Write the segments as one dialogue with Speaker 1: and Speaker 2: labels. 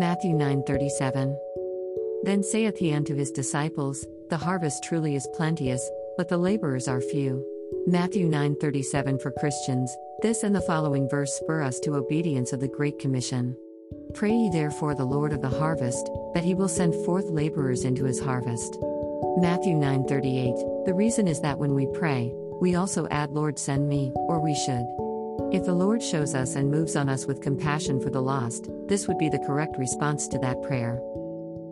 Speaker 1: Matthew 9:37. Then saith he unto his disciples, The harvest truly is plenteous, but the laborers are few. Matthew 9:37 for Christians. This and the following verse spur us to obedience of the great commission. Pray ye therefore the Lord of the harvest that he will send forth laborers into his harvest. Matthew 9:38. The reason is that when we pray, we also add Lord send me, or we should. If the Lord shows us and moves on us with compassion for the lost, this would be the correct response to that prayer.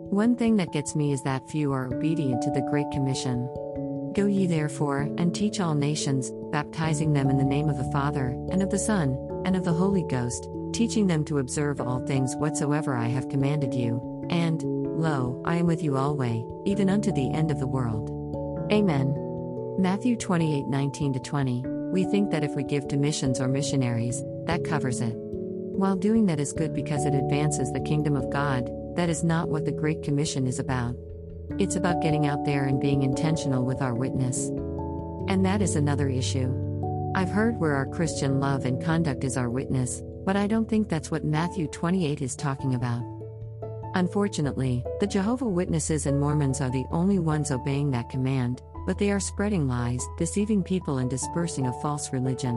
Speaker 1: One thing that gets me is that few are obedient to the Great Commission. Go ye therefore, and teach all nations, baptizing them in the name of the Father, and of the Son, and of the Holy Ghost, teaching them to observe all things whatsoever I have commanded you, and, lo, I am with you alway, even unto the end of the world. Amen. Matthew 28 19 20. We think that if we give to missions or missionaries, that covers it. While doing that is good because it advances the kingdom of God, that is not what the Great Commission is about. It's about getting out there and being intentional with our witness. And that is another issue. I've heard where our Christian love and conduct is our witness, but I don't think that's what Matthew 28 is talking about. Unfortunately, the Jehovah Witnesses and Mormons are the only ones obeying that command, but they are spreading lies, deceiving people, and dispersing a false religion.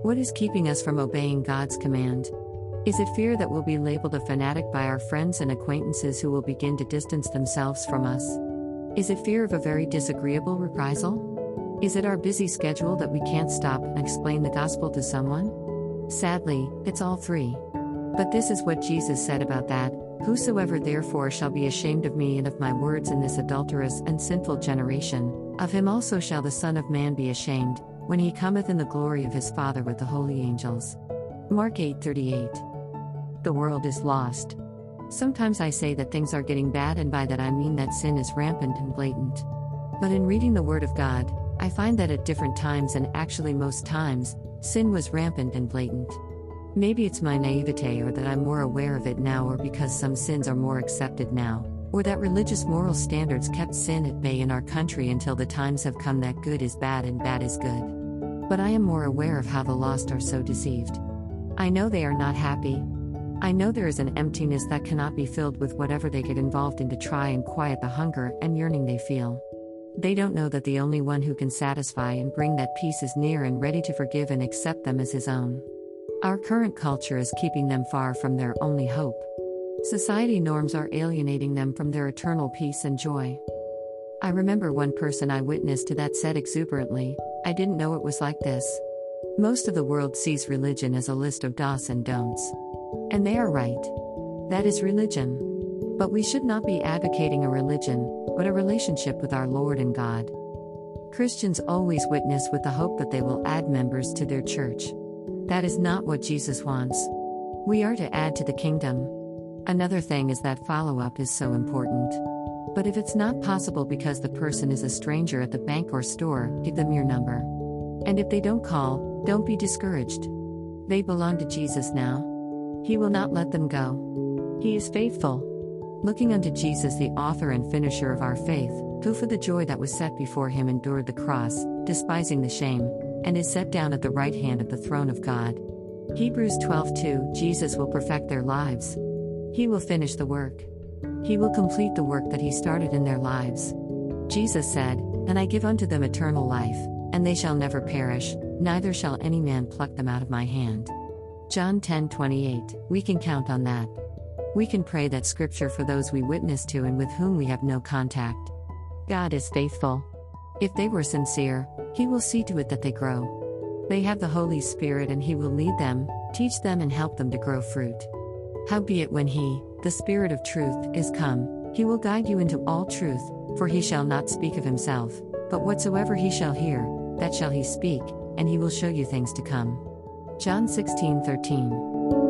Speaker 1: What is keeping us from obeying God's command? Is it fear that we'll be labeled a fanatic by our friends and acquaintances who will begin to distance themselves from us? Is it fear of a very disagreeable reprisal? Is it our busy schedule that we can't stop and explain the gospel to someone? Sadly, it's all three. But this is what Jesus said about that Whosoever therefore shall be ashamed of me and of my words in this adulterous and sinful generation, of him also shall the Son of Man be ashamed, when he cometh in the glory of his Father with the holy angels. Mark 8:38. The world is lost. Sometimes I say that things are getting bad, and by that I mean that sin is rampant and blatant. But in reading the Word of God, I find that at different times, and actually most times, sin was rampant and blatant. Maybe it's my naivete or that I'm more aware of it now, or because some sins are more accepted now, or that religious moral standards kept sin at bay in our country until the times have come that good is bad and bad is good. But I am more aware of how the lost are so deceived. I know they are not happy. I know there is an emptiness that cannot be filled with whatever they get involved in to try and quiet the hunger and yearning they feel. They don't know that the only one who can satisfy and bring that peace is near and ready to forgive and accept them as his own. Our current culture is keeping them far from their only hope. Society norms are alienating them from their eternal peace and joy. I remember one person I witnessed to that said exuberantly, I didn't know it was like this. Most of the world sees religion as a list of do's and don'ts. And they are right. That is religion. But we should not be advocating a religion, but a relationship with our Lord and God. Christians always witness with the hope that they will add members to their church. That is not what Jesus wants. We are to add to the kingdom. Another thing is that follow up is so important. But if it's not possible because the person is a stranger at the bank or store, give them your number. And if they don't call, don't be discouraged. They belong to Jesus now. He will not let them go. He is faithful. Looking unto Jesus, the author and finisher of our faith, who for the joy that was set before him endured the cross, despising the shame and is set down at the right hand of the throne of God. Hebrews 12:2 Jesus will perfect their lives. He will finish the work. He will complete the work that he started in their lives. Jesus said, "And I give unto them eternal life, and they shall never perish, neither shall any man pluck them out of my hand." John 10:28. We can count on that. We can pray that scripture for those we witness to and with whom we have no contact. God is faithful. If they were sincere, He will see to it that they grow. They have the Holy Spirit and He will lead them, teach them, and help them to grow fruit. Howbeit, when He, the Spirit of truth, is come, He will guide you into all truth, for He shall not speak of Himself, but whatsoever He shall hear, that shall He speak, and He will show you things to come. John 16 13.